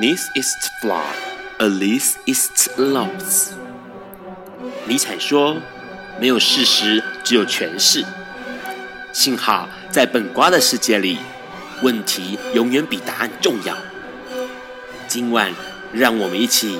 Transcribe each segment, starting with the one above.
Nichts ist wahr, alles ist los。尼采说：“没有事实，只有诠释。”幸好在本瓜的世界里，问题永远比答案重要。今晚，让我们一起。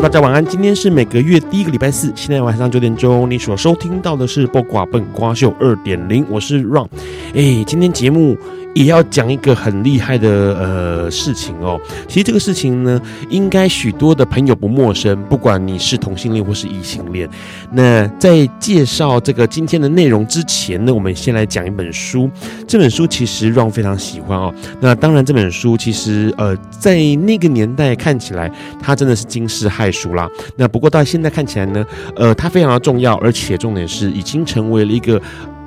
大家晚安，今天是每个月第一个礼拜四，现在晚上九点钟，你所收听到的是《播瓜笨瓜秀》二点零，我是 Ron，哎，今天节目。也要讲一个很厉害的呃事情哦。其实这个事情呢，应该许多的朋友不陌生，不管你是同性恋或是异性恋。那在介绍这个今天的内容之前呢，我们先来讲一本书。这本书其实让非常喜欢哦。那当然，这本书其实呃在那个年代看起来，它真的是惊世骇俗啦。那不过到现在看起来呢，呃，它非常的重要，而且重点是已经成为了一个。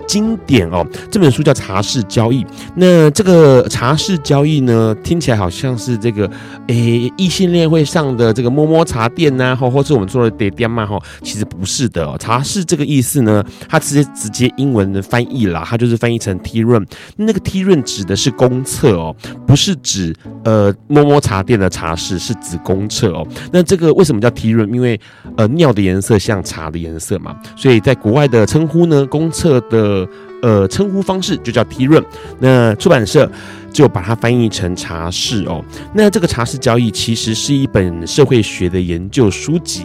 经典哦，这本书叫《茶室交易》。那这个茶室交易呢，听起来好像是这个诶异性恋会上的这个摸摸茶店呐，或或是我们做的爹爹嘛，哈，其实不是的哦。茶室这个意思呢，它直接直接英文的翻译啦，它就是翻译成 tea room。那个 tea room 指的是公厕哦，不是指呃摸摸茶店的茶室，是指公厕哦。那这个为什么叫 tea room？因为呃尿的颜色像茶的颜色嘛，所以在国外的称呼呢，公厕的。呃，称呼方式就叫 T 润。那出版社就把它翻译成茶室哦。那这个茶室交易其实是一本社会学的研究书籍，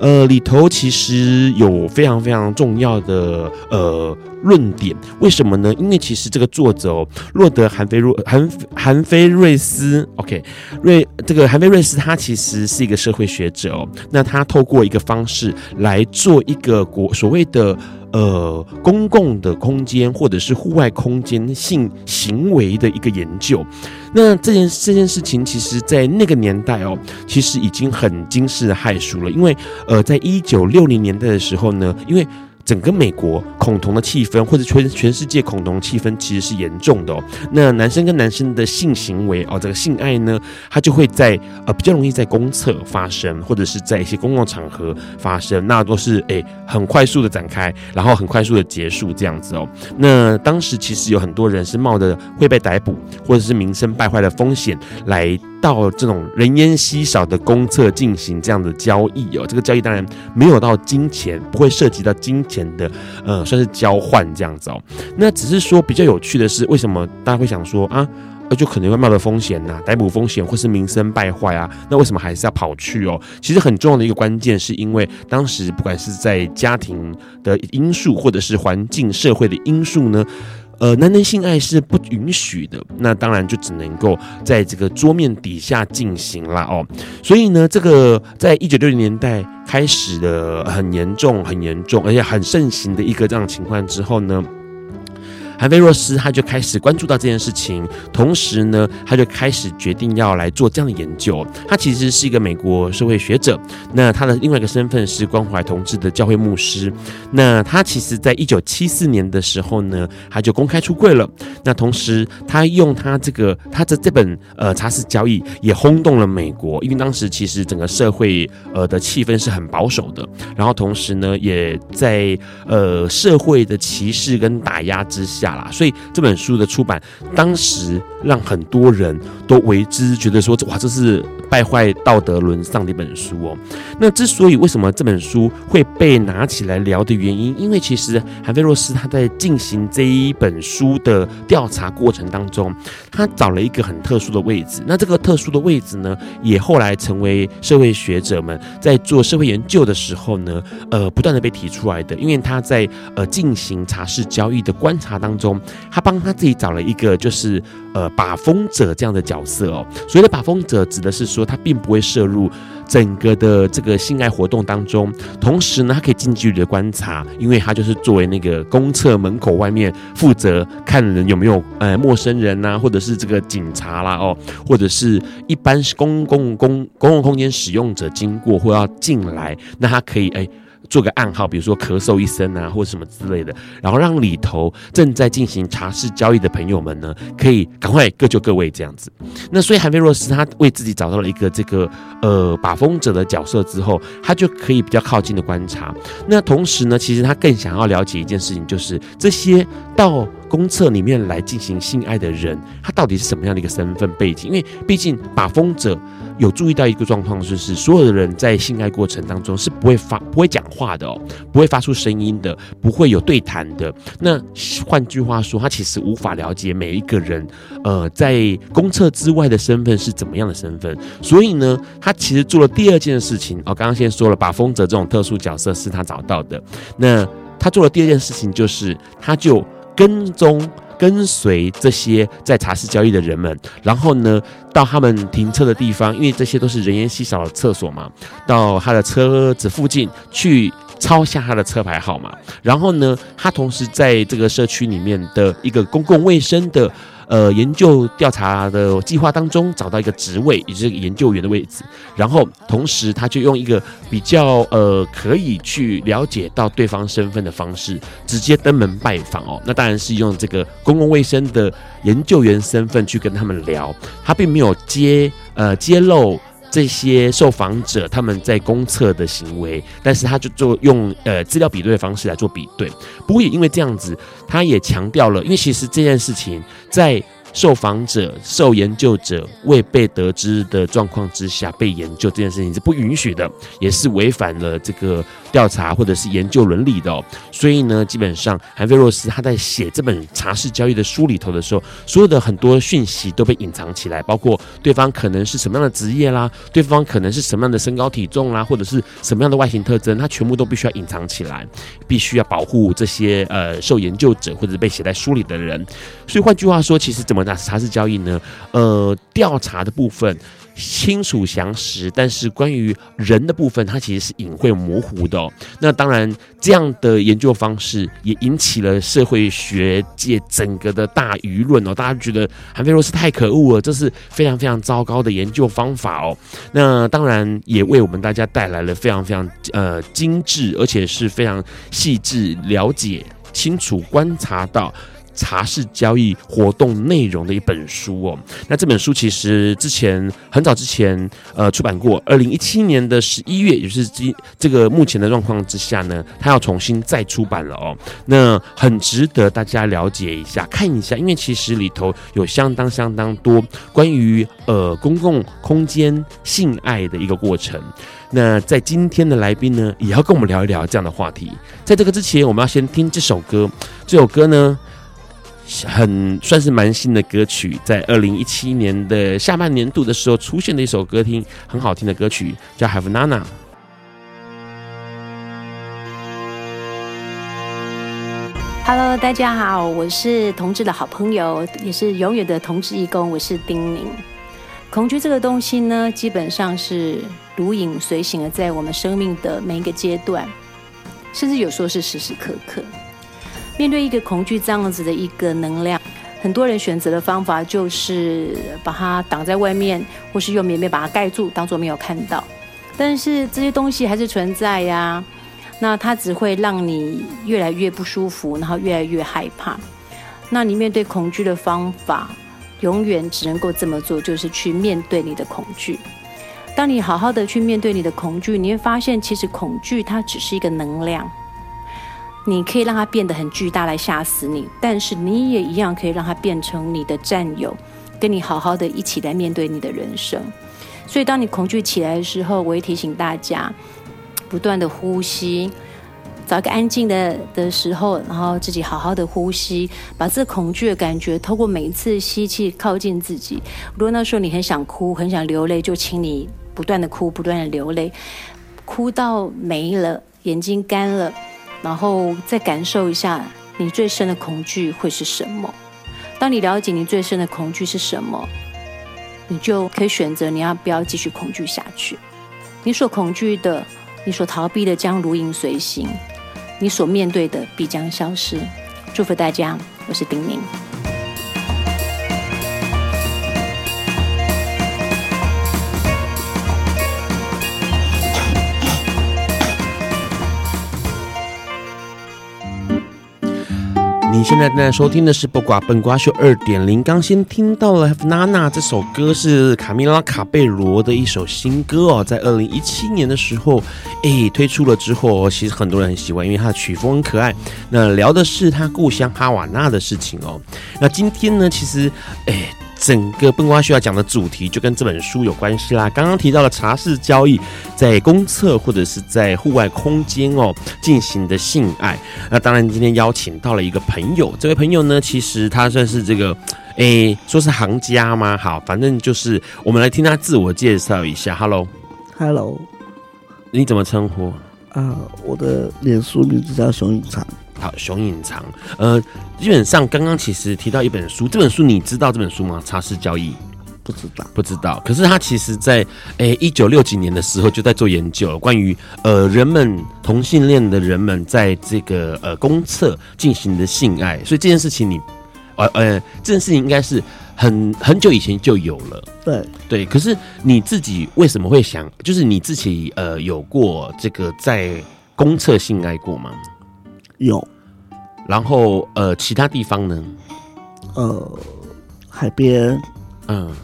呃，里头其实有非常非常重要的呃论点。为什么呢？因为其实这个作者哦，洛德韩菲瑞韩韩菲瑞斯，OK，瑞这个韩菲瑞斯他其实是一个社会学者哦。那他透过一个方式来做一个国所谓的。呃，公共的空间或者是户外空间性行为的一个研究，那这件这件事情，其实在那个年代哦，其实已经很惊世骇俗了，因为呃，在一九六零年代的时候呢，因为。整个美国恐同的气氛，或者全全世界恐同气氛，其实是严重的哦。那男生跟男生的性行为哦，这个性爱呢，它就会在呃比较容易在公厕发生，或者是在一些公共场合发生，那都是诶很快速的展开，然后很快速的结束这样子哦。那当时其实有很多人是冒着会被逮捕或者是名声败坏的风险来。到这种人烟稀少的公厕进行这样的交易哦，这个交易当然没有到金钱，不会涉及到金钱的，呃，算是交换这样子哦。那只是说比较有趣的是，为什么大家会想说啊，就可能会冒着风险呐，逮捕风险或是名声败坏啊，那为什么还是要跑去哦？其实很重要的一个关键是因为当时不管是在家庭的因素，或者是环境社会的因素呢。呃，男人性爱是不允许的，那当然就只能够在这个桌面底下进行了哦。所以呢，这个在一九六零年代开始的很严重、很严重，而且很盛行的一个这样情况之后呢。韩菲若斯他就开始关注到这件事情，同时呢，他就开始决定要来做这样的研究。他其实是一个美国社会学者，那他的另外一个身份是关怀同志的教会牧师。那他其实在一九七四年的时候呢，他就公开出柜了。那同时，他用他这个他的这本呃查斯交易也轰动了美国，因为当时其实整个社会呃的气氛是很保守的，然后同时呢，也在呃社会的歧视跟打压之下。所以这本书的出版，当时让很多人都为之觉得说，哇，这是败坏道德沦丧的一本书哦。那之所以为什么这本书会被拿起来聊的原因，因为其实韩菲洛斯他在进行这一本书的调查过程当中，他找了一个很特殊的位置。那这个特殊的位置呢，也后来成为社会学者们在做社会研究的时候呢，呃，不断的被提出来的。因为他在呃进行茶室交易的观察当中，他帮他自己找了一个就是呃把风者这样的角色哦。所谓的把风者指的是说，他并不会涉入整个的这个性爱活动当中，同时呢，他可以近距离的观察，因为他就是作为那个公厕门口外面负责看人有没有呃陌生人呐、啊，或者是这个警察啦哦，或者是一般是公共公公共空间使用者经过或要进来，那他可以哎。做个暗号，比如说咳嗽一声啊，或者什么之类的，然后让里头正在进行茶室交易的朋友们呢，可以赶快各就各位这样子。那所以韩非若是他为自己找到了一个这个呃把风者的角色之后，他就可以比较靠近的观察。那同时呢，其实他更想要了解一件事情，就是这些到公厕里面来进行性爱的人，他到底是什么样的一个身份背景？因为毕竟把风者。有注意到一个状况，就是所有的人在性爱过程当中是不会发、不会讲话的哦，不会发出声音的，不会有对谈的。那换句话说，他其实无法了解每一个人，呃，在公厕之外的身份是怎么样的身份。所以呢，他其实做了第二件事情哦。刚刚先说了，把风者这种特殊角色是他找到的。那他做了第二件事情，就是他就跟踪。跟随这些在茶室交易的人们，然后呢，到他们停车的地方，因为这些都是人烟稀少的厕所嘛，到他的车子附近去抄下他的车牌号码，然后呢，他同时在这个社区里面的一个公共卫生的。呃，研究调查的计划当中找到一个职位，也就是研究员的位置，然后同时他就用一个比较呃可以去了解到对方身份的方式，直接登门拜访哦。那当然是用这个公共卫生的研究员身份去跟他们聊，他并没有揭呃揭露。这些受访者他们在公厕的行为，但是他就做用呃资料比对的方式来做比对。不过也因为这样子，他也强调了，因为其实这件事情在。受访者、受研究者未被得知的状况之下被研究这件事情是不允许的，也是违反了这个调查或者是研究伦理的。所以呢，基本上韩菲洛斯他在写这本茶室交易的书里头的时候，所有的很多讯息都被隐藏起来，包括对方可能是什么样的职业啦，对方可能是什么样的身高体重啦，或者是什么样的外形特征，他全部都必须要隐藏起来，必须要保护这些呃受研究者或者被写在书里的人。所以换句话说，其实怎么？那茶室交易呢？呃，调查的部分清楚详实，但是关于人的部分，它其实是隐晦模糊的。那当然，这样的研究方式也引起了社会学界整个的大舆论哦。大家觉得韩菲洛斯太可恶了，这是非常非常糟糕的研究方法哦。那当然也为我们大家带来了非常非常呃精致，而且是非常细致、了解、清楚、观察到。茶室交易活动内容的一本书哦，那这本书其实之前很早之前呃出版过，二零一七年的十一月，也就是今这个目前的状况之下呢，它要重新再出版了哦，那很值得大家了解一下，看一下，因为其实里头有相当相当多关于呃公共空间性爱的一个过程。那在今天的来宾呢，也要跟我们聊一聊这样的话题。在这个之前，我们要先听这首歌，这首歌呢。很算是蛮新的歌曲，在二零一七年的下半年度的时候出现的一首歌，听很好听的歌曲，叫《Have Nana》。Hello，大家好，我是同志的好朋友，也是永远的同志义工，我是丁宁。恐惧这个东西呢，基本上是如影随形的，在我们生命的每一个阶段，甚至有时候是时时刻刻。面对一个恐惧这样子的一个能量，很多人选择的方法就是把它挡在外面，或是用棉被把它盖住，当做没有看到。但是这些东西还是存在呀，那它只会让你越来越不舒服，然后越来越害怕。那你面对恐惧的方法，永远只能够这么做，就是去面对你的恐惧。当你好好的去面对你的恐惧，你会发现，其实恐惧它只是一个能量。你可以让它变得很巨大来吓死你，但是你也一样可以让它变成你的战友，跟你好好的一起来面对你的人生。所以，当你恐惧起来的时候，我会提醒大家，不断的呼吸，找一个安静的的时候，然后自己好好的呼吸，把这恐惧的感觉透过每一次吸气靠近自己。如果那时候你很想哭，很想流泪，就请你不断的哭，不断的流泪，哭到没了，眼睛干了。然后再感受一下你最深的恐惧会是什么。当你了解你最深的恐惧是什么，你就可以选择你要不要继续恐惧下去。你所恐惧的，你所逃避的将如影随形，你所面对的必将消失。祝福大家，我是丁宁。你现在正在收听的是《不瓜笨瓜秀》二点零。刚先听到了《Nana》这首歌，是卡米拉·卡贝罗的一首新歌哦，在二零一七年的时候，哎，推出了之后，其实很多人很喜欢，因为它的曲风很可爱。那聊的是他故乡哈瓦那的事情哦。那今天呢，其实，哎。整个笨瓜需要讲的主题就跟这本书有关系啦。刚刚提到了茶室交易，在公厕或者是在户外空间哦进行的性爱。那当然，今天邀请到了一个朋友，这位朋友呢，其实他算是这个，诶，说是行家吗？好，反正就是我们来听他自我介绍一下。Hello，Hello，你怎么称呼？啊，我的脸书名字叫熊隐藏。好，熊隐藏。呃，基本上刚刚其实提到一本书，这本书你知道这本书吗？茶室交易，不知道，不知道。可是他其实在诶一九六几年的时候就在做研究，关于呃人们同性恋的人们在这个呃公厕进行的性爱，所以这件事情你呃呃这件事情应该是很很久以前就有了。对对，可是你自己为什么会想，就是你自己呃有过这个在公厕性爱过吗？有，然后呃，其他地方呢？呃，海边，嗯，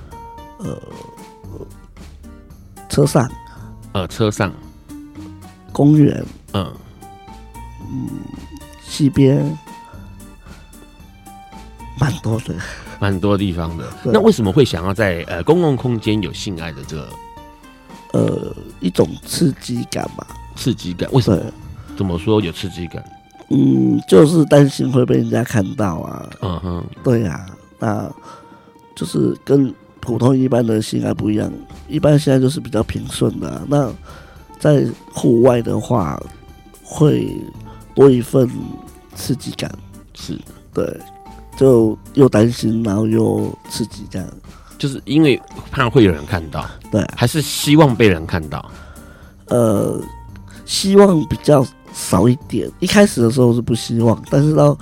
呃，车上，呃，车上，公园，嗯，嗯，西边，蛮多的，蛮多地方的。那为什么会想要在呃公共空间有性爱的这个？呃，一种刺激感吧。刺激感？为什么？怎么说有刺激感？嗯，就是担心会被人家看到啊。嗯哼，对呀、啊，那就是跟普通一般的性爱不一样。一般性爱就是比较平顺的、啊，那在户外的话，会多一份刺激感。是，对，就又担心，然后又刺激，这样。就是因为怕会有人看到，对，还是希望被人看到？呃，希望比较。少一点，一开始的时候是不希望，但是到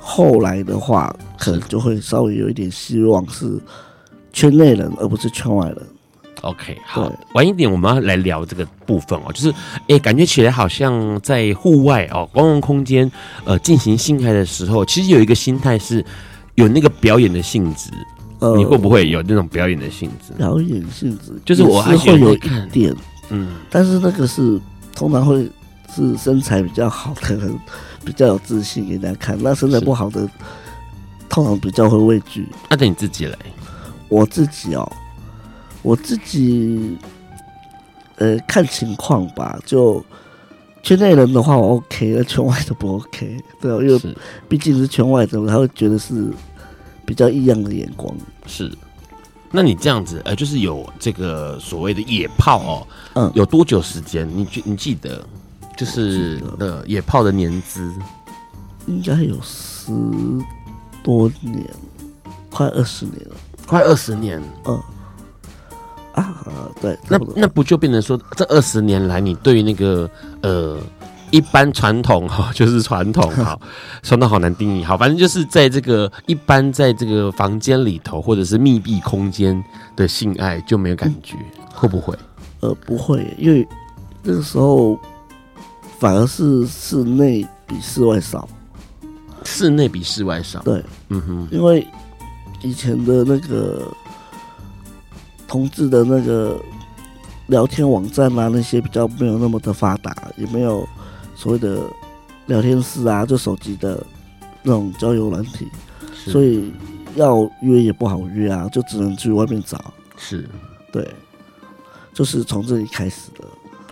后来的话，可能就会稍微有一点希望是圈内人，而不是圈外人。OK，好，晚一点我们要来聊这个部分哦，就是哎，感觉起来好像在户外哦，公共空间呃进行性爱的时候，其实有一个心态是有那个表演的性质。呃，你会不会有那种表演的性质？表演性质就是我还是会有一点，嗯，但是那个是通常会。是身材比较好的人 比较有自信给大家看，那身材不好的通常比较会畏惧。那对你自己嘞，我自己哦，我自己呃看情况吧。就圈内人的话我 OK，那圈外的不 OK。对，因为毕竟是圈外的，他会觉得是比较异样的眼光。是，那你这样子呃，就是有这个所谓的野炮哦，嗯，有多久时间？你记你记得？就是呃，野炮的年资应该有十多年，快二十年了，快二十年。嗯，啊，对，那那不就变成说，这二十年来，你对于那个呃，一般传统 哈，就是传统 哈，说的好难定义，好，反正就是在这个一般在这个房间里头或者是密闭空间的性爱就没有感觉，嗯、会不会？呃，不会，因为那个时候。反而是室内比室外少，室内比室外少。对，嗯哼，因为以前的那个同志的那个聊天网站啊，那些比较没有那么的发达，也没有所谓的聊天室啊，就手机的那种交友软体，所以要约也不好约啊，就只能去外面找。是，对，就是从这里开始的。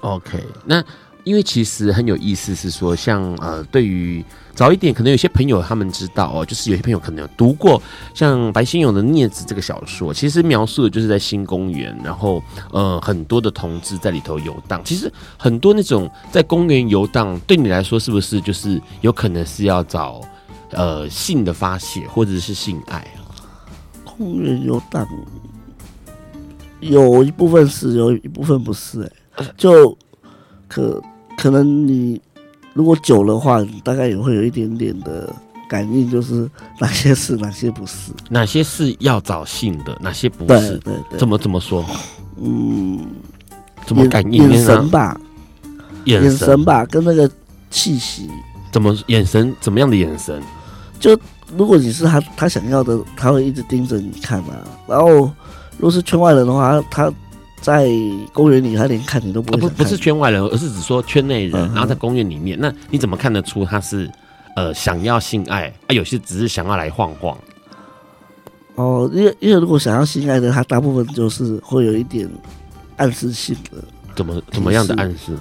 OK，那。因为其实很有意思，是说像呃，对于早一点，可能有些朋友他们知道哦，就是有些朋友可能有读过像白先勇的《镊子》这个小说，其实描述的就是在新公园，然后呃很多的同志在里头游荡。其实很多那种在公园游荡，对你来说是不是就是有可能是要找呃性的发泄，或者是性爱啊？公园游荡，有一部分是，有一部分不是、欸。哎，就可可能你如果久的话，你大概也会有一点点的感应，就是哪些是，哪些不是，哪些是要找性的，哪些不是？对对对，怎么怎么说？嗯，怎么感应？眼神吧，眼神，吧，跟那个气息。怎么眼神？怎么样的眼神？就如果你是他，他想要的，他会一直盯着你看啊。然后，如果是圈外人的话，他在公园里，他连看你都不。不不是圈外人，而是只说圈内人。然后在公园里面，那你怎么看得出他是呃想要性爱啊？有些只是想要来晃晃。哦，因为因为如果想要性爱的，他大部分就是会有一点暗示性的。怎么怎么样的暗示？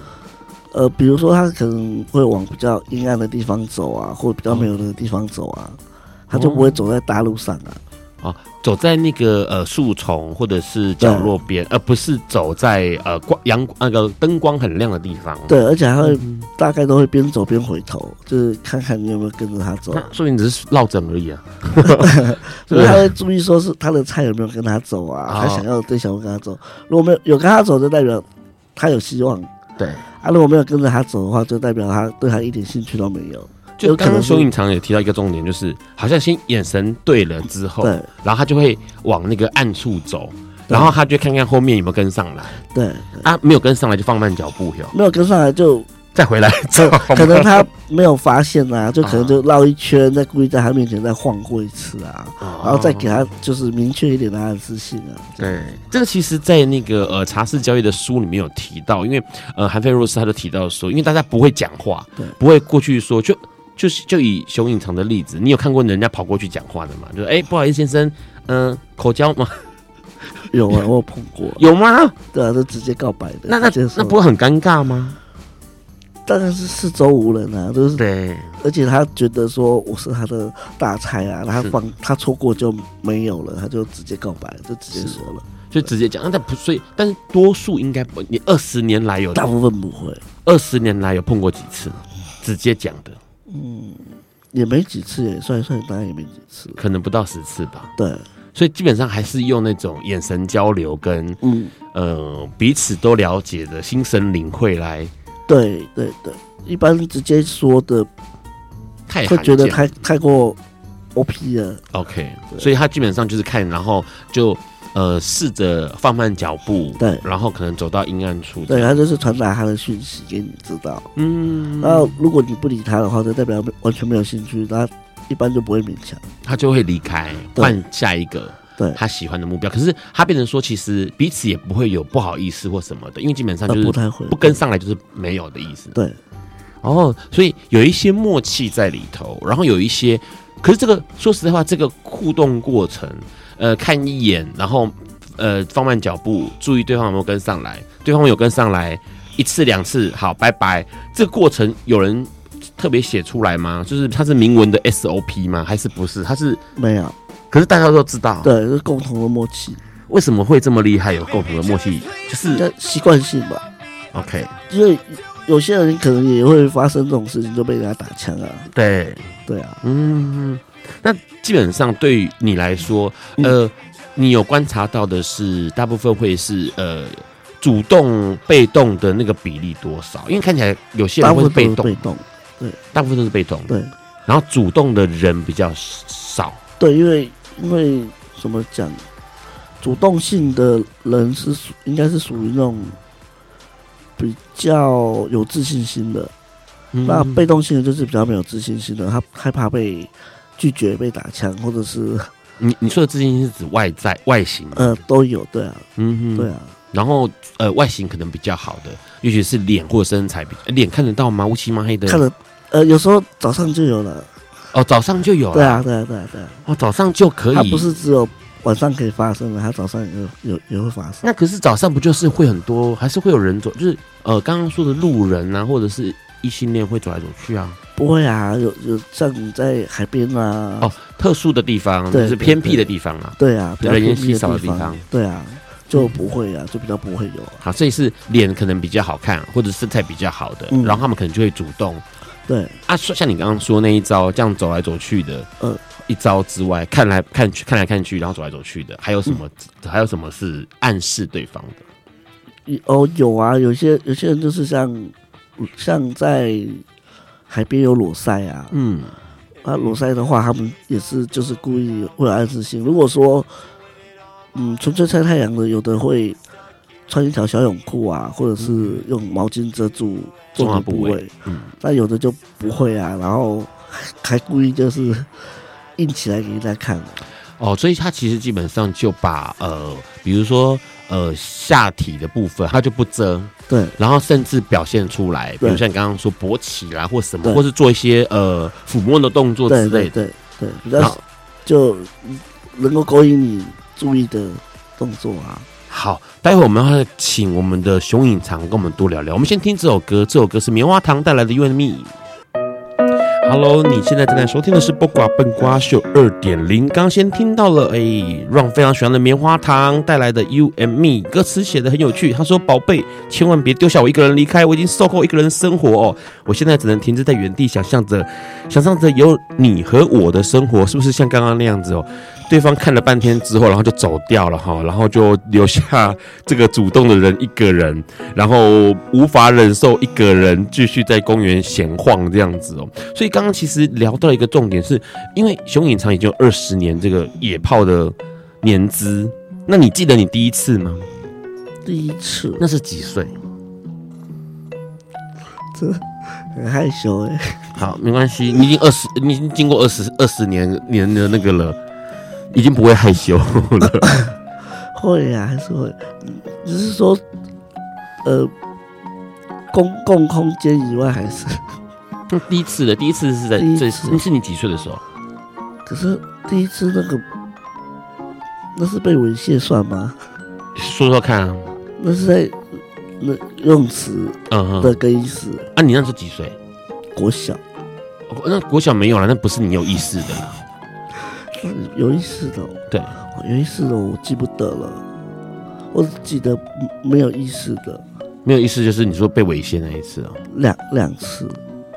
呃，比如说他可能会往比较阴暗的地方走啊，或者比较没有人的地方走啊，他就不会走在大路上啊。哦，走在那个呃树丛或者是角落边，而不是走在呃光阳那个灯光很亮的地方。对，而且还会大概都会边走边回头，就是看看你有没有跟着他走。说明只是落枕而已 啊。所以他会注意说是他的菜有没有跟他走啊，他想要的对象会跟他走。如果没有有跟他走，就代表他有希望。对，啊，如果没有跟着他走的话，就代表他对他一点兴趣都没有。就刚刚熊隐藏也提到一个重点，就是好像先眼神对了之后，对，然后他就会往那个暗处走，然后他就看看后面有没有跟上来。对，啊，没有跟上来就放慢脚步，哟没有跟上来就。再回来，可能他没有发现啊，就可能就绕一圈，再故意在他面前再晃过一次啊，然后再给他就是明确一点的暗示性啊。对，这个其实，在那个呃茶室交易的书里面有提到，因为呃韩非若斯他就提到说，因为大家不会讲话，对，不会过去说，就就是就以熊隐藏的例子，你有看过人家跑过去讲话的吗？就是哎，不好意思先生，嗯，口交吗？有啊，我有碰过，有吗？对啊，就直接告白的，那那那不会很尴尬吗？当然是四周无人啊，都、就是对，而且他觉得说我是他的大菜啊，他放他错过就没有了，他就直接告白，就直接说了，就直接讲。那但不所以，但是多数应该不，你二十年来有大部分不会，二十年来有碰过几次直接讲的？嗯，也没几次耶，算一算当然也没几次，可能不到十次吧。对，所以基本上还是用那种眼神交流跟嗯呃彼此都了解的心神领会来。对对对，一般直接说的，太会觉得太太过 OP 了。OK，所以他基本上就是看，然后就呃试着放慢脚步，对，然后可能走到阴暗处，对，他就是传达他的讯息给你知道。嗯，然后如果你不理他的话，就代表完全没有兴趣，他一般就不会勉强，他就会离开，换下一个。对他喜欢的目标，可是他变成说，其实彼此也不会有不好意思或什么的，因为基本上就是不太会不跟上来就是没有的意思。对，然后所以有一些默契在里头，然后有一些，可是这个说实在话，这个互动过程，呃，看一眼，然后呃放慢脚步，注意对方有没有跟上来，对方有跟上来一次两次，好，拜拜。这个过程有人特别写出来吗？就是它是明文的 SOP 吗？还是不是？它是没有。可是大家都知道，对，是共同的默契。为什么会这么厉害？有共同的默契，就是习惯性吧。OK，因为有些人可能也会发生这种事情，就被人家打枪啊。对，对啊。嗯，那基本上对于你来说，呃，你有观察到的是，大部分会是呃主动被动的那个比例多少？因为看起来有些人会被动，被动，对，大部分都是被动，对。然后主动的人比较少，对，因为。因为怎么讲，主动性的人是属应该是属于那种比较有自信心的，嗯、那被动性的就是比较没有自信心的，他害怕被拒绝、被打枪，或者是你你说的自信心是指外在外形？呃，都有，对啊，嗯哼，对啊。然后呃，外形可能比较好的，也许是脸或身材比，脸看得到吗？乌漆嘛黑的，看得呃，有时候早上就有了。哦，早上就有了。对啊，对啊，对啊，对啊。哦，早上就可以。它不是只有晚上可以发生的，它早上也有也会发生。那可是早上不就是会很多，还是会有人走？就是呃，刚刚说的路人啊，或者是异性恋会走来走去啊？不会啊，有有像你在海边啊，哦，特殊的地方，就是偏僻的地方啊。对啊，比较人烟稀少的地方。对啊，就不会啊，就比较不会有。好，这是脸可能比较好看，或者身材比较好的，然后他们可能就会主动。对啊，说像你刚刚说那一招，这样走来走去的，嗯，一招之外，看来看去，看来看去，然后走来走去的，还有什么？嗯、还有什么是暗示对方的？哦，有啊，有些有些人就是像像在海边有裸晒啊，嗯，啊，裸晒的话，他们也是就是故意会有暗示性。如果说嗯，纯粹晒太阳的，有的会穿一条小泳裤啊，或者是用毛巾遮住重要部位，嗯，但有的就不会啊，然后 还故意就是硬起来给人家看。哦，所以他其实基本上就把呃，比如说呃下体的部分，他就不遮，对，然后甚至表现出来，比如像你刚刚说勃起啦，或什么，或是做一些呃抚摸的动作之类的，对对对，比较就能够勾引你注意的动作啊，好，待会我们要请我们的熊隐藏跟我们多聊聊。我们先听这首歌，这首歌是棉花糖带来的《You and Me》。Hello，你现在正在收听的是《不瓜笨瓜秀》二点零。刚先听到了，哎，run 非常喜欢的棉花糖带来的《U and Me》，歌词写的很有趣。他说：“宝贝，千万别丢下我一个人离开，我已经受够一个人生活哦。我现在只能停滞在原地，想象着，想象着有你和我的生活，是不是像刚刚那样子哦？”对方看了半天之后，然后就走掉了哈，然后就留下这个主动的人一个人，然后无法忍受一个人继续在公园闲晃这样子哦。所以刚刚其实聊到一个重点是，是因为熊隐藏已经有二十年这个野炮的年资，那你记得你第一次吗？第一次那是几岁？这很害羞哎。好，没关系，你已经二十，你已经经过二十二十年年的那个了。已经不会害羞了，会呀、啊，还是会，只是说，呃，公共空间以外还是。第一次的，第一次是在这是那是你几岁的时候？可是第一次那个，那是被猥亵算吗？说说看啊。那是在那游泳池嗯的更衣室。啊，你那时候几岁？国小。那国小没有了，那不是你有意识的。有意思的，对，有意思的我记不得了，我只记得没有意思的，没有意思就是你说被猥亵那一次哦，两两次，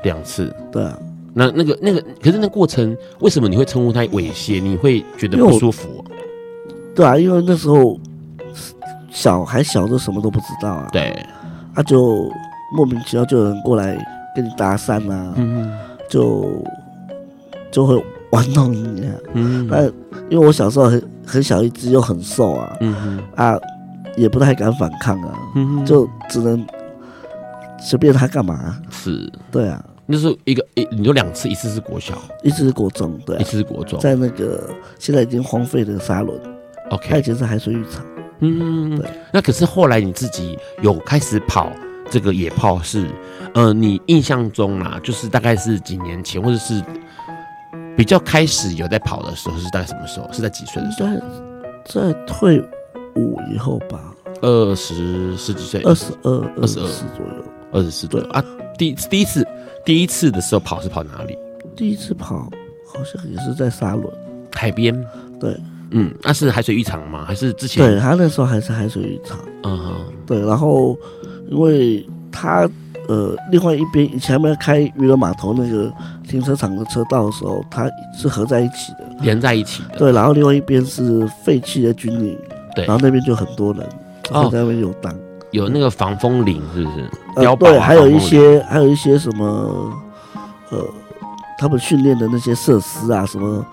两次，对啊，那那个那个，可是那过程为什么你会称呼他猥亵？你会觉得不舒服？对啊，因为那时候小还小，就什么都不知道啊，对，他就莫名其妙就有人过来跟你搭讪啊，嗯，就就会。玩弄你啊！嗯，那因为我小时候很很小一只又很瘦啊，嗯哼。啊，也不太敢反抗啊，嗯，就只能随便他干嘛？是，对啊，那是一个一，你说两次，一次是国小，一次是国中，对，一次是国中，在那个现在已经荒废的沙轮，OK，它以前是海水浴场，嗯，对。那可是后来你自己有开始跑这个野炮是，呃，你印象中啊，就是大概是几年前，或者是。比较开始有在跑的时候是大概什么时候？是在几岁的时候？在在退伍以后吧，二十十几岁，二十二、二十二四左右，二十四左右啊。第第一次第一次的时候跑是跑哪里？第一次跑好像也是在沙仑海边。对，嗯，那是海水浴场吗？还是之前？对，他那时候还是海水浴场。嗯哼，对，然后因为他。呃，另外一边以前还没有开渔人码头那个停车场的车道的时候，它是合在一起的，连在一起的。对，然后另外一边是废弃的军营，对，然后那边就很多人哦，在那边游荡，有那个防风林，是不是？呃，对，还有一些，还有一些什么，呃，他们训练的那些设施啊，什么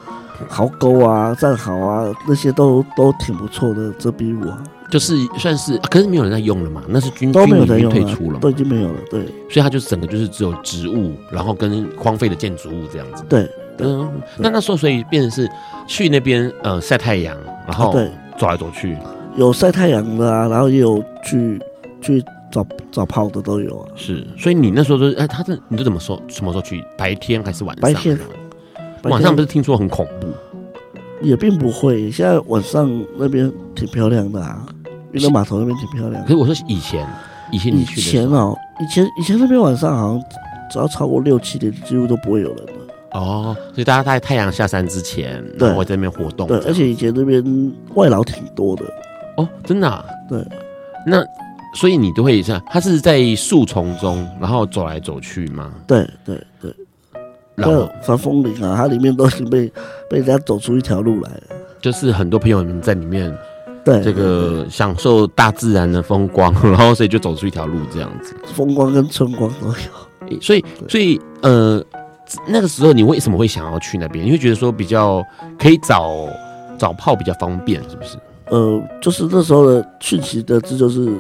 壕沟啊、战壕啊，那些都都挺不错的遮蔽物啊。就是算是，可是没有人在用了嘛？那是军都没有在用，退出了，都已经没有了。对，所以它就整个就是只有植物，然后跟荒废的建筑物这样子。对，嗯，那那时候所以变成是去那边呃晒太阳，然后对走来走去，有晒太阳的啊，然后也有去去找找炮的都有啊。是，所以你那时候就是哎，他这你都怎么说？什么时候去？白天还是晚上？白天，晚上不是听说很恐怖？也并不会，现在晚上那边挺漂亮的啊，云德码头那边挺漂亮。可是我说以前，以前你去的以前哦，以前以前那边晚上好像只要超过六七点，几乎都不会有人了。哦，所以大家在太阳下山之前，对，会在那边活动。对，而且以前那边外劳挺多的。哦，真的啊？对。那所以你都会像他是在树丛中，然后走来走去吗？对对对，然后防风林啊，它里面都是被被人家走出一条路来，就是很多朋友们在里面，对这个享受大自然的风光，然后所以就走出一条路这样子，风光跟春光都有。所以所以呃，那个时候你为什么会想要去那边？你会觉得说比较可以找找炮比较方便，是不是？呃，就是那时候的讯息得知，就是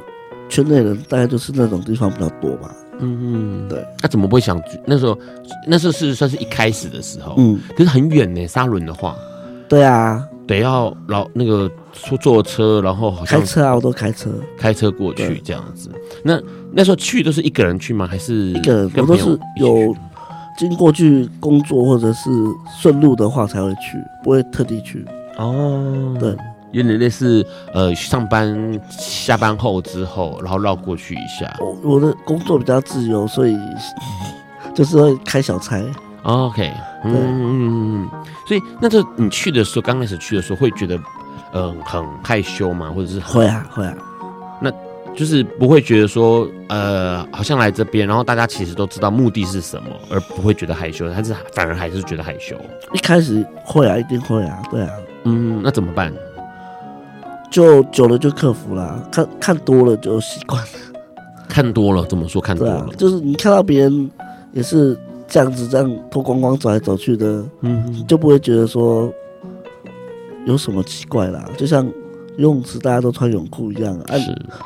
圈内人大概就是那种地方比较多吧。嗯嗯，对。那怎么不会想那时候？那时候是算是一开始的时候，嗯，可是很远呢。沙伦的话，对啊，得要老那个坐坐车，然后好像开车啊，我都开车，开车过去这样子。那那时候去都是一个人去吗？还是一个人？我都是有经过去工作或者是顺路的话才会去，不会特地去。哦，对。有点类似，呃，上班下班后之后，然后绕过去一下。我我的工作比较自由，所以 就是会开小差。OK，嗯嗯嗯，所以那这你去的时候，刚开始去的时候，会觉得，嗯、呃，很害羞吗？或者是会啊会啊，那就是不会觉得说，呃，好像来这边，然后大家其实都知道目的是什么，而不会觉得害羞，但是反而还是觉得害羞。一开始会啊，一定会啊，对啊。嗯，那怎么办？就久了就克服了，看看多了就习惯了。看多了怎么说？看多了、啊、就是你看到别人也是这样子，这样脱光光走来走去的，嗯，就不会觉得说有什么奇怪啦。就像游泳池大家都穿泳裤一样，啊，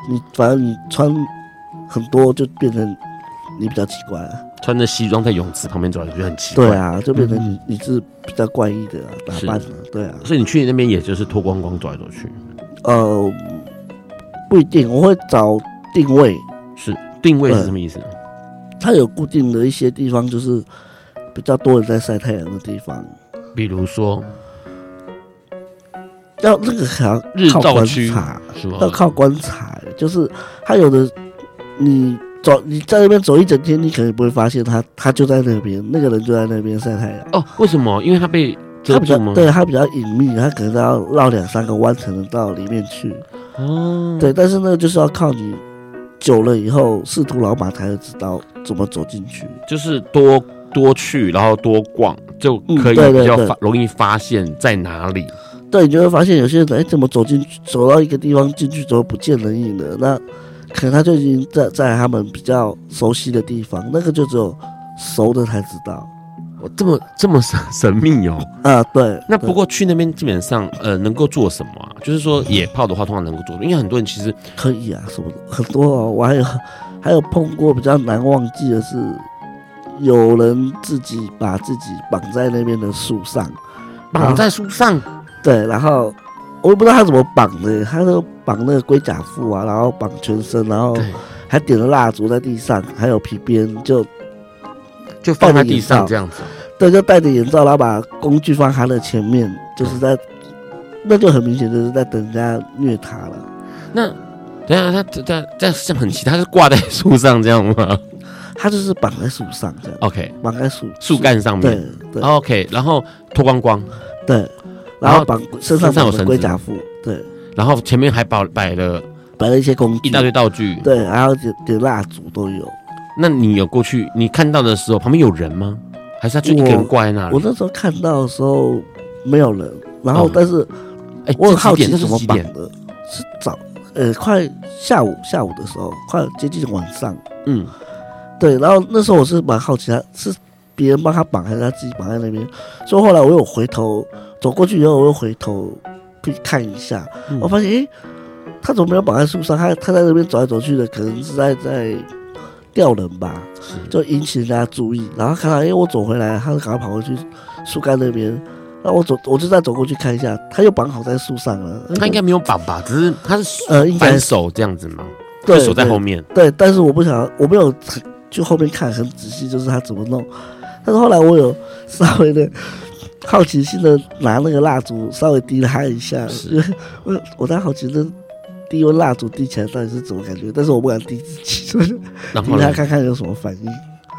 你反正你穿很多就变成你比较奇怪啊。穿着西装在泳池旁边走来走去很奇怪。对啊，就变成你你是比较怪异的、啊、打扮的，对啊。所以你去那边也就是脱光光走来走去。呃，不一定，我会找定位。是定位是什么意思？它有固定的一些地方，就是比较多人在晒太阳的地方。比如说，要那个还要日照观区察？要靠观察，就是它有的你走你在那边走一整天，你可能不会发现他他就在那边，那个人就在那边晒太阳。哦，为什么？因为他被。它比较对，它比较隐秘，它可能都要绕两三个弯才能到里面去。哦，对，但是那个，就是要靠你久了以后，识途老马才会知道怎么走进去。就是多多去，然后多逛，就可以比较发容易发现在哪里。对，你就会发现有些人哎，怎么走进去，走到一个地方进去之后不见人影了？那可能他就已经在在他们比较熟悉的地方，那个就只有熟的才知道。我这么这么神 神秘哦啊，对。那不过去那边基本上呃能够做什么啊？就是说野炮的话，通常能够做因为很多人其实可以啊，什么很多哦。我还有还有碰过比较难忘记的是，有人自己把自己绑在那边的树上，绑在树上。对，然后我也不知道他怎么绑的，他都绑那个龟甲裤啊，然后绑全身，然后还点了蜡烛在地上，还有皮鞭就。就放在地上这样子，对，就戴着眼罩，然后把工具放他的前面，就是在，那就很明显就是在等人家虐他了。那等下他这这这像很奇，他是挂在树上这样吗？他就是绑在树上这样。OK，绑在树树干上面。对对。OK，然后脱光光。对。然后绑身上有龟甲服。对。然后前面还摆摆了摆了一些工具，一大堆道具。对，然后点点蜡烛都有。那你有过去？你看到的时候旁边有人吗？还是他就一个人挂在那里？我那时候看到的时候没有人，然后但是，哎，我很好奇怎么绑的？是早，呃，快下午下午的时候，快接近晚上。嗯，对。然后那时候我是蛮好奇，他是别人帮他绑还是他自己绑在那边？所以后来我又回头走过去以后，我又回头去看一下，我发现，哎，他怎么没有绑在树上？他他在那边走来走去的，可能是在在。钓人吧，就引起人家注意，然后看到，因为，我走回来，他就赶快跑过去树干那边，那我走，我就再走过去看一下，他又绑好在树上了。他应该没有绑吧？只是他是呃，应该手这样子吗？对，手在后面。对，对，但是我不想，我没有去后面看很仔细，就是他怎么弄。但是后来我有稍微的好奇心的拿那个蜡烛稍微滴了他一下，因为 我我在好奇的。低温蜡烛滴起来到底是怎么感觉？但是我不敢滴自己，所以滴他看看有什么反应。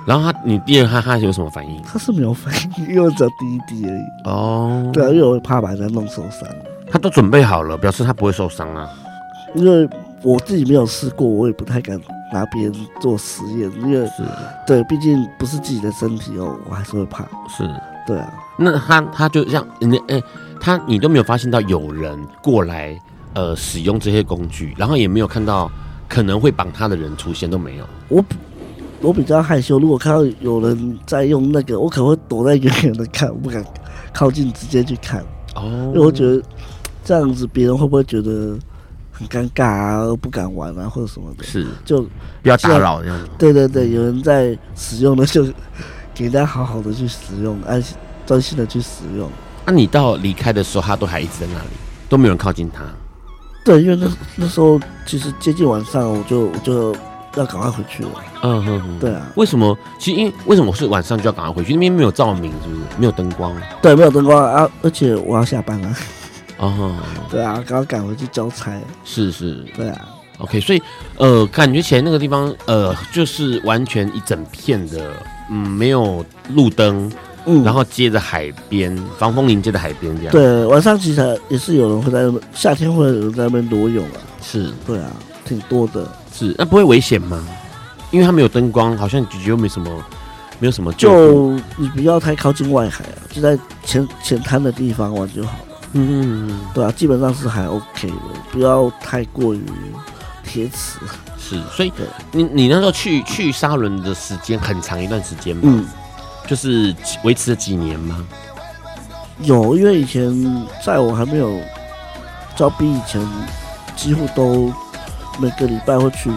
然后他，你滴了他，他有什么反应？他是没有反应，因为我只要滴一滴而已。哦，对啊，因为我怕把人家弄受伤。他都准备好了，表示他不会受伤啊。因为我自己没有试过，我也不太敢拿别人做实验，因为是，对，毕竟不是自己的身体哦，我还是会怕。是，对啊。那他他就像你哎，他你都没有发现到有人过来呃使用这些工具，然后也没有看到可能会绑他的人出现都没有。我我比较害羞，如果看到有人在用那个，我可能会躲在远远的看，我不敢靠近直接去看。哦，因为我觉得这样子别人会不会觉得？很尴尬啊，不敢玩啊，或者什么的，是就不要打扰这样子。对对对，有人在使用的就给大家好好的去使用，安心专心的去使用。那、啊、你到离开的时候，他都还一直在那里，都没有人靠近他。对，因为那那时候其实接近晚上，我就我就要赶快回去了。嗯哼哼，对啊。为什么？其实因为为什么是晚上就要赶快回去？那边没有照明，是不是？没有灯光。对，没有灯光啊，而且我要下班了。哦，对啊，刚刚赶回去交差，是是，对啊，OK，所以呃，感觉起来那个地方呃，就是完全一整片的，嗯，没有路灯，嗯，然后接着海边，防风林接着海边这样。对，晚上其实也是有人会在那边，夏天会有人在那边裸泳啊。是，对啊，挺多的。是，那不会危险吗？因为它没有灯光，好像又没什么，没有什么。就你不要太靠近外海啊，就在浅浅滩的地方玩就好。嗯嗯，对啊，基本上是还 OK 的，不要太过于贴齿。是，所以你你那时候去去沙仑的时间很长一段时间吗？嗯，就是维持了几年吗？有，因为以前在我还没有招兵以前，几乎都每个礼拜会去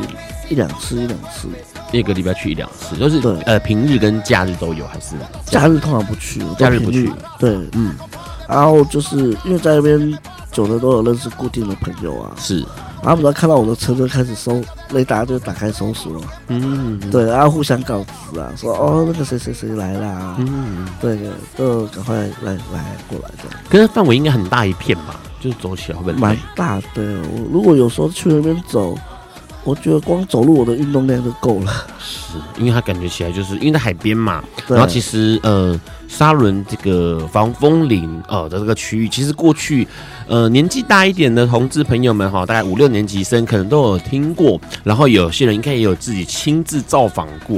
一两次，一两次。一个礼拜去一两次，就是呃平日跟假日都有，还是假日通常不去，假日不去。对，嗯。然后就是因为在那边久了都有认识固定的朋友啊，是，然后他们都看到我的车就开始搜雷达，就打开搜索，嗯，嗯，对，然后互相告知啊，说哦那个谁谁谁来啦，嗯，对，就赶快来来过来这样。可是范围应该很大一片吧？就是走起来会不会蛮大的？我如果有时候去那边走。我觉得光走路我的运动量就够了，是因为它感觉起来就是因为在海边嘛，然后其实呃沙仑这个防风林呃的这个区域，其实过去呃年纪大一点的同志朋友们哈，大概五六年级生可能都有听过，然后有些人应该也有自己亲自造访过。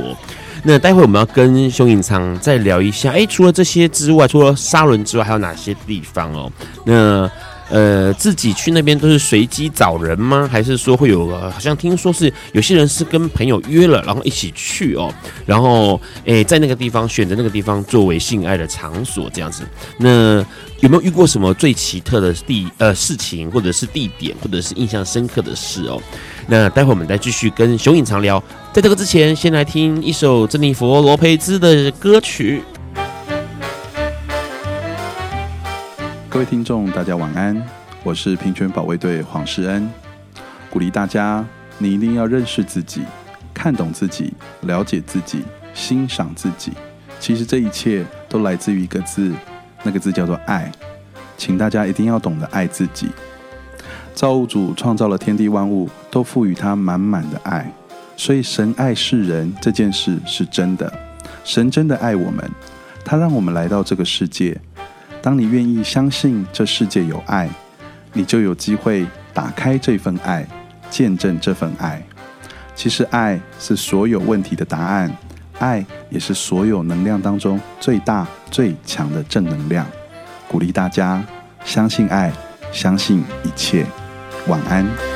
那待会我们要跟熊隐藏再聊一下，哎、欸，除了这些之外，除了沙仑之外，还有哪些地方哦？那。呃，自己去那边都是随机找人吗？还是说会有？好像听说是有些人是跟朋友约了，然后一起去哦。然后，诶，在那个地方选择那个地方作为性爱的场所这样子。那有没有遇过什么最奇特的地呃事情，或者是地点，或者是印象深刻的事哦？那待会我们再继续跟熊隐藏聊。在这个之前，先来听一首珍妮佛罗培兹的歌曲。各位听众，大家晚安，我是平权保卫队黄世恩，鼓励大家，你一定要认识自己，看懂自己，了解自己，欣赏自己。其实这一切都来自于一个字，那个字叫做爱。请大家一定要懂得爱自己。造物主创造了天地万物，都赋予他满满的爱，所以神爱世人这件事是真的。神真的爱我们，他让我们来到这个世界。当你愿意相信这世界有爱，你就有机会打开这份爱，见证这份爱。其实爱是所有问题的答案，爱也是所有能量当中最大最强的正能量。鼓励大家相信爱，相信一切。晚安。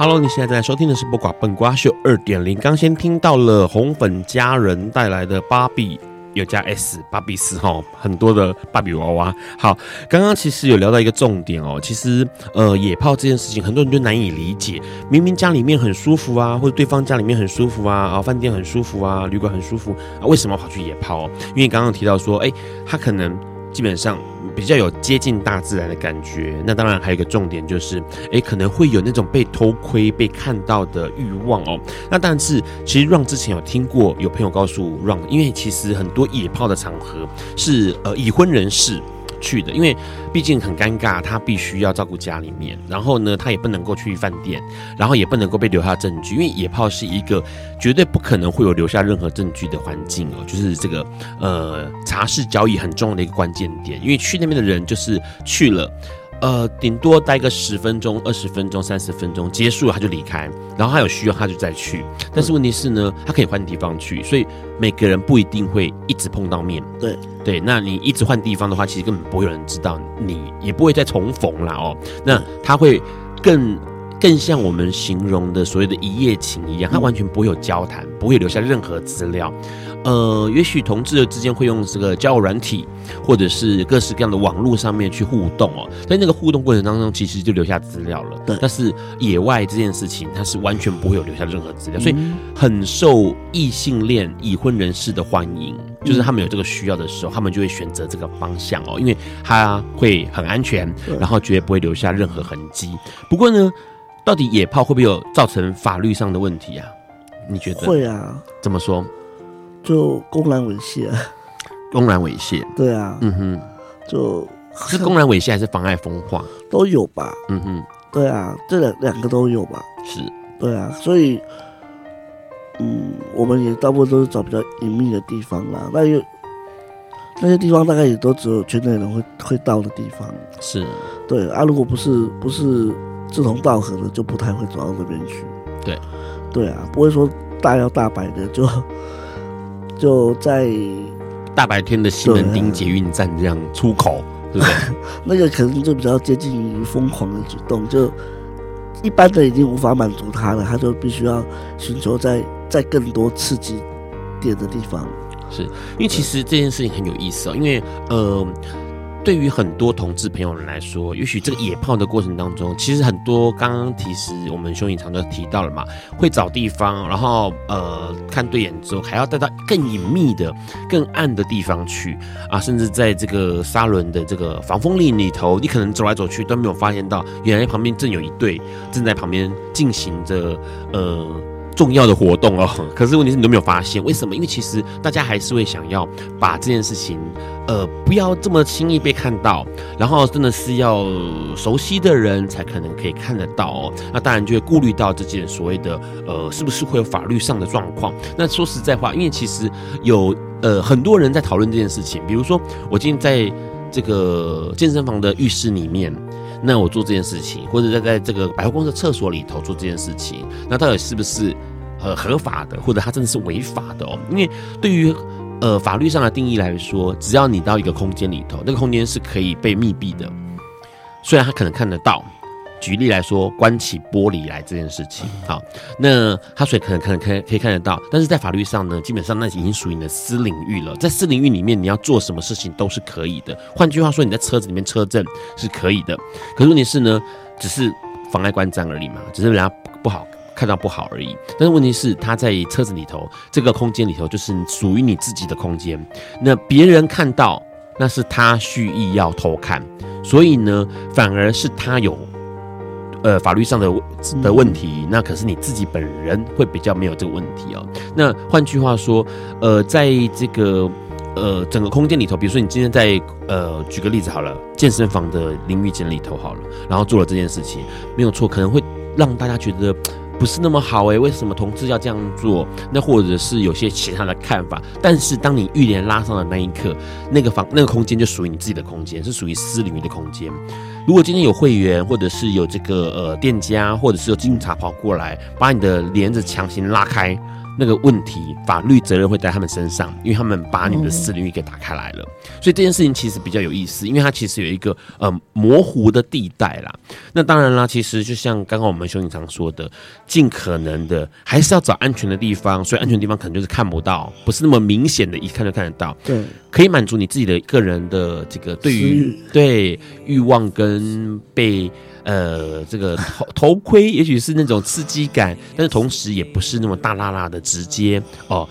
Hello，你现在在收听的是《不瓜笨瓜秀》二点零。刚先听到了红粉佳人带来的芭比，有加 S 芭比四哈，很多的芭比娃娃。好，刚刚其实有聊到一个重点哦，其实呃野炮这件事情，很多人就难以理解。明明家里面很舒服啊，或者对方家里面很舒服啊，啊饭店很舒服啊，旅馆很舒服啊，为什么跑去野炮？因为刚刚提到说，哎，他可能基本上。比较有接近大自然的感觉，那当然还有一个重点就是，诶，可能会有那种被偷窥、被看到的欲望哦。那但是其实让之前有听过，有朋友告诉让因为其实很多野炮的场合是呃已婚人士去的，因为毕竟很尴尬，他必须要照顾家里面，然后呢，他也不能够去饭店，然后也不能够被留下证据，因为野炮是一个绝对不可能会有留下任何证据的环境哦，就是这个呃茶室交易很重要的一个关键点，因为去那边的人就是去了。呃，顶多待个十分钟、二十分钟、三十分钟，结束了他就离开，然后他有需要他就再去。但是问题是呢，他可以换地方去，所以每个人不一定会一直碰到面。对对，那你一直换地方的话，其实根本不会有人知道你，也不会再重逢了哦。那他会更更像我们形容的所谓的一夜情一样，他完全不会有交谈，不会留下任何资料。呃，也许同志之间会用这个交友软体，或者是各式各样的网络上面去互动哦。在那个互动过程当中，其实就留下资料了。对，但是野外这件事情，它是完全不会有留下任何资料，所以很受异性恋已婚人士的欢迎。就是他们有这个需要的时候，他们就会选择这个方向哦，因为他会很安全，然后绝对不会留下任何痕迹。不过呢，到底野炮会不会有造成法律上的问题啊？你觉得？会啊。怎么说？就公然猥亵啊！公然猥亵，对啊，嗯哼，就是公然猥亵还是妨碍风化都有吧？嗯哼，对啊，这两两个都有吧？是，对啊，所以，嗯，我们也大部分都是找比较隐秘的地方啦。那有那些地方大概也都只有圈内人会会到的地方。是，对啊，如果不是不是志同道合的，就不太会走到那边去。对，对啊，不会说大摇大摆的就。就在大白天的西门町捷运站这样出口，对，不对？那个可能就比较接近于疯狂的举动，就一般的已经无法满足他了，他就必须要寻求在在更多刺激点的地方。是因为其实这件事情很有意思哦，因为呃。对于很多同志朋友们来说，也许这个野炮的过程当中，其实很多刚刚其实我们兄弟常都提到了嘛，会找地方，然后呃看对眼之后，还要带到更隐秘的、更暗的地方去啊，甚至在这个沙轮的这个防风林里头，你可能走来走去都没有发现到，原来旁边正有一对正在旁边进行着呃。重要的活动哦，可是问题是你都没有发现，为什么？因为其实大家还是会想要把这件事情，呃，不要这么轻易被看到，然后真的是要熟悉的人才可能可以看得到哦。那当然就会顾虑到这件所谓的，呃，是不是会有法律上的状况？那说实在话，因为其实有呃很多人在讨论这件事情，比如说我今天在这个健身房的浴室里面。那我做这件事情，或者在在这个百货公司厕所里头做这件事情，那到底是不是呃合法的，或者它真的是违法的哦？因为对于呃法律上的定义来说，只要你到一个空间里头，那个空间是可以被密闭的，虽然他可能看得到。举例来说，关起玻璃来这件事情，好，那他所以可能可能可以可以看得到，但是在法律上呢，基本上那已经属于你的私领域了。在私领域里面，你要做什么事情都是可以的。换句话说，你在车子里面车震是可以的。可是问题是呢，只是妨碍观瞻而已嘛，只是人家不好看到不好而已。但是问题是，他在车子里头这个空间里头，就是属于你自己的空间。那别人看到，那是他蓄意要偷看，所以呢，反而是他有。呃，法律上的的问题，那可是你自己本人会比较没有这个问题哦。那换句话说，呃，在这个呃整个空间里头，比如说你今天在呃举个例子好了，健身房的淋浴间里头好了，然后做了这件事情，没有错，可能会让大家觉得不是那么好诶，为什么同志要这样做？那或者是有些其他的看法。但是当你浴帘拉上的那一刻，那个房那个空间就属于你自己的空间，是属于私领域的空间。如果今天有会员，或者是有这个呃店家，或者是有警察跑过来，把你的帘子强行拉开。那个问题，法律责任会在他们身上，因为他们把你们的私领域给打开来了，所以这件事情其实比较有意思，因为它其实有一个呃模糊的地带啦。那当然啦，其实就像刚刚我们熊警常说的，尽可能的还是要找安全的地方，所以安全的地方可能就是看不到，不是那么明显的，一看就看得到。对，可以满足你自己的个人的这个对于对欲望跟被。呃，这个头头盔也许是那种刺激感，但是同时也不是那么大辣辣的直接哦，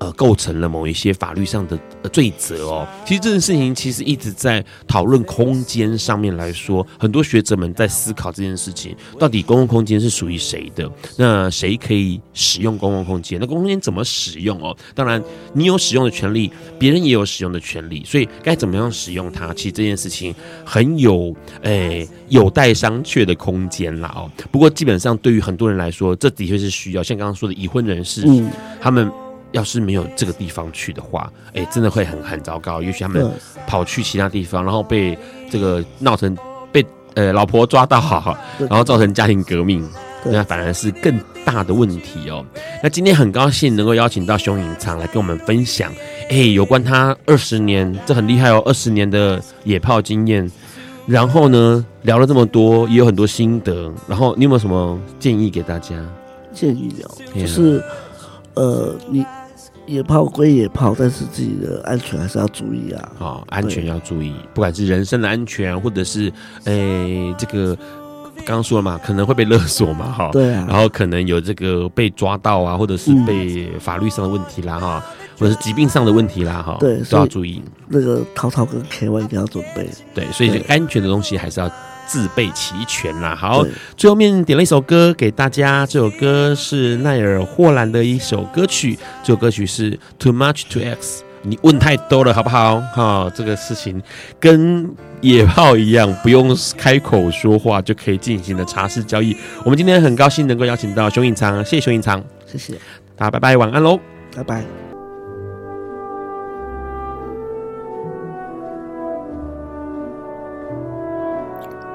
呃，构成了某一些法律上的罪责哦。其实这件事情其实一直在讨论空间上面来说，很多学者们在思考这件事情：到底公共空间是属于谁的？那谁可以使用公共空间？那公共空间怎么使用哦？当然，你有使用的权利，别人也有使用的权利，所以该怎么样使用它？其实这件事情很有诶、欸、有待商榷的空间啦哦。不过基本上对于很多人来说，这的确是需要。像刚刚说的已婚人士，嗯，他们。要是没有这个地方去的话，哎、欸，真的会很很糟糕。也许他们跑去其他地方，然后被这个闹成被呃老婆抓到，然后造成家庭革命，那反而是更大的问题哦。那今天很高兴能够邀请到熊隐藏来跟我们分享，哎、欸，有关他二十年，这很厉害哦，二十年的野炮经验。然后呢，聊了这么多，也有很多心得。然后你有没有什么建议给大家？建议哦，就是呃，你。野炮归野炮，但是自己的安全还是要注意啊！啊、哦，安全要注意，不管是人身的安全，或者是诶、欸，这个刚刚说了嘛，可能会被勒索嘛，哈，对啊，然后可能有这个被抓到啊，或者是被法律上的问题啦，哈、嗯，或者是疾病上的问题啦，哈，对，都要注意。那个淘淘跟 K Y 一定要准备，对，所以这个安全的东西还是要。自备齐全啦！好，最后面点了一首歌给大家，这首歌是奈尔·霍兰的一首歌曲，这首歌曲是《Too Much to Ask》，你问太多了，好不好？哈，这个事情跟野炮一样，不用开口说话就可以进行的茶室交易。我们今天很高兴能够邀请到熊隐藏，谢谢熊隐藏，谢谢大家，拜拜，晚安喽，拜拜。